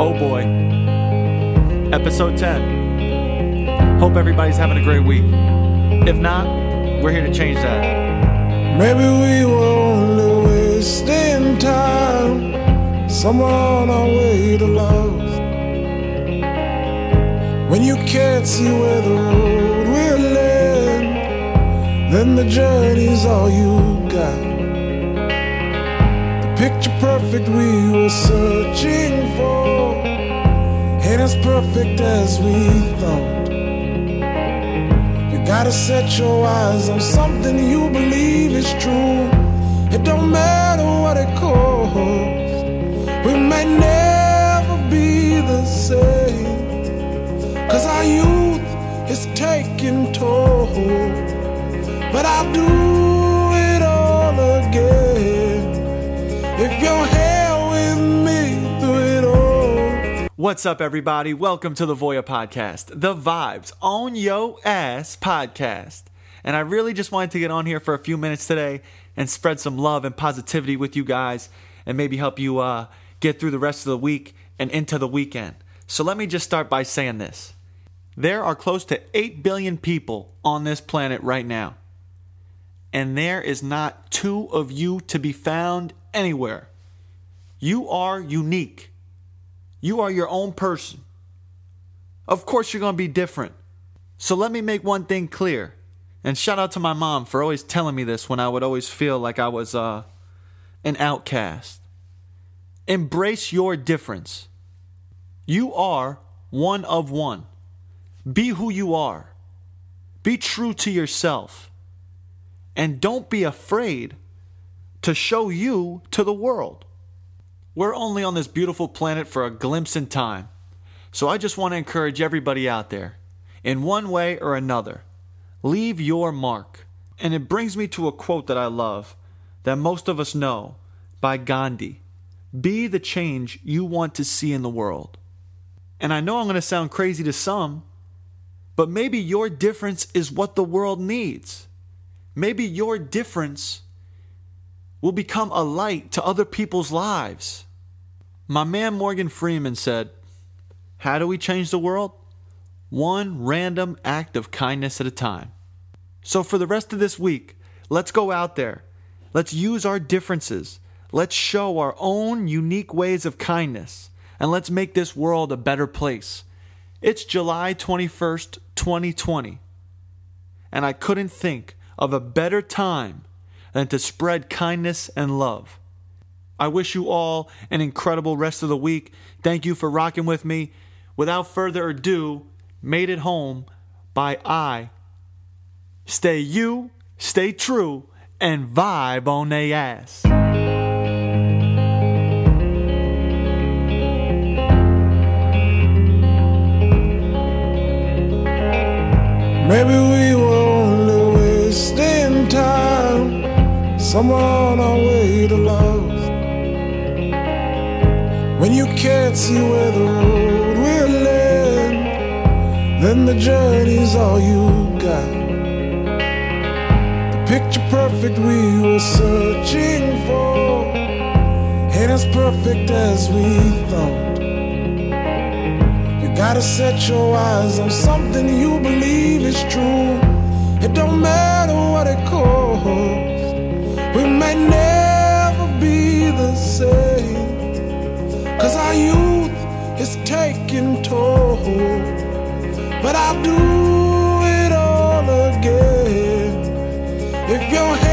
Oh boy. Episode 10. Hope everybody's having a great week. If not, we're here to change that. Maybe we only wasting time somewhere on our way to love. When you can't see where the road will end, then the journey's all you got. Picture perfect we were searching for ain't as perfect as we thought. You gotta set your eyes on something you believe is true. It don't matter what it costs. We may never be the same. Cause our youth is taking toll. But I'll do What's up, everybody? Welcome to the Voya Podcast, the Vibes on Yo Ass Podcast. And I really just wanted to get on here for a few minutes today and spread some love and positivity with you guys and maybe help you uh, get through the rest of the week and into the weekend. So let me just start by saying this there are close to 8 billion people on this planet right now. And there is not two of you to be found anywhere. You are unique. You are your own person. Of course, you're going to be different. So let me make one thing clear. And shout out to my mom for always telling me this when I would always feel like I was uh, an outcast. Embrace your difference. You are one of one. Be who you are. Be true to yourself. And don't be afraid to show you to the world. We're only on this beautiful planet for a glimpse in time. So I just want to encourage everybody out there, in one way or another, leave your mark. And it brings me to a quote that I love, that most of us know, by Gandhi Be the change you want to see in the world. And I know I'm going to sound crazy to some, but maybe your difference is what the world needs. Maybe your difference will become a light to other people's lives. My man Morgan Freeman said, How do we change the world? One random act of kindness at a time. So, for the rest of this week, let's go out there. Let's use our differences. Let's show our own unique ways of kindness. And let's make this world a better place. It's July 21st, 2020. And I couldn't think of a better time than to spread kindness and love. I wish you all an incredible rest of the week. Thank you for rocking with me. Without further ado, Made It Home by AHI. Stay you, stay true, and vibe on they ass. Maybe we were only wasting time somewhere on our way to love. Can't see where the road will end, then the journey's all you got. The picture perfect we were searching for ain't as perfect as we thought. You gotta set your eyes on something you believe is true. It don't matter what it costs. We may never be the same. Cause our youth is taking toll. But I'll do it all again. If you're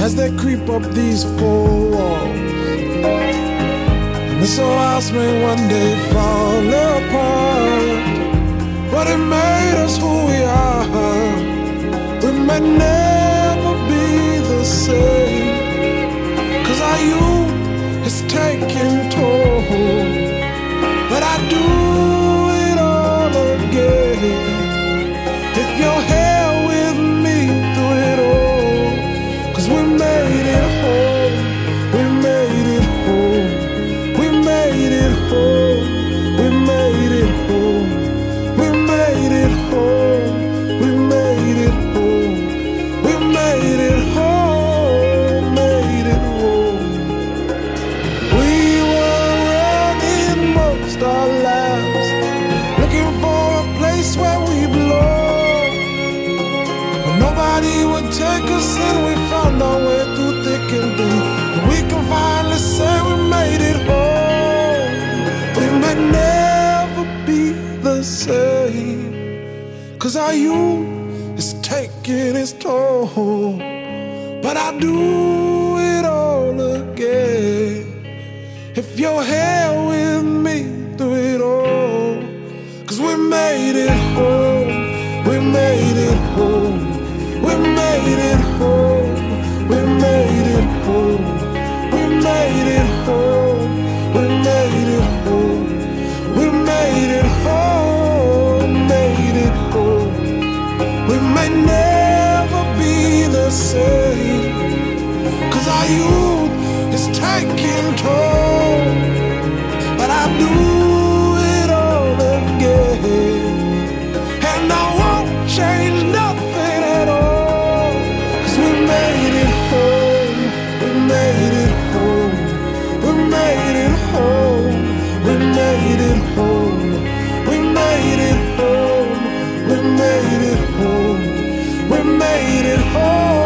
as they creep up these four walls. And this old house may one day fall apart, but it made us who we are. We may and we found our way through thick and thin. We can finally say we made it home. We may never be the same. Cause our youth is taking its toll. But I do it all again. If you're here the. Cause our youth is taking toll. But I do it all again. And I won't change nothing at all. Cause we made it home. We made it home. We made it home. We made it home. We made it home. We made it home. We made it home.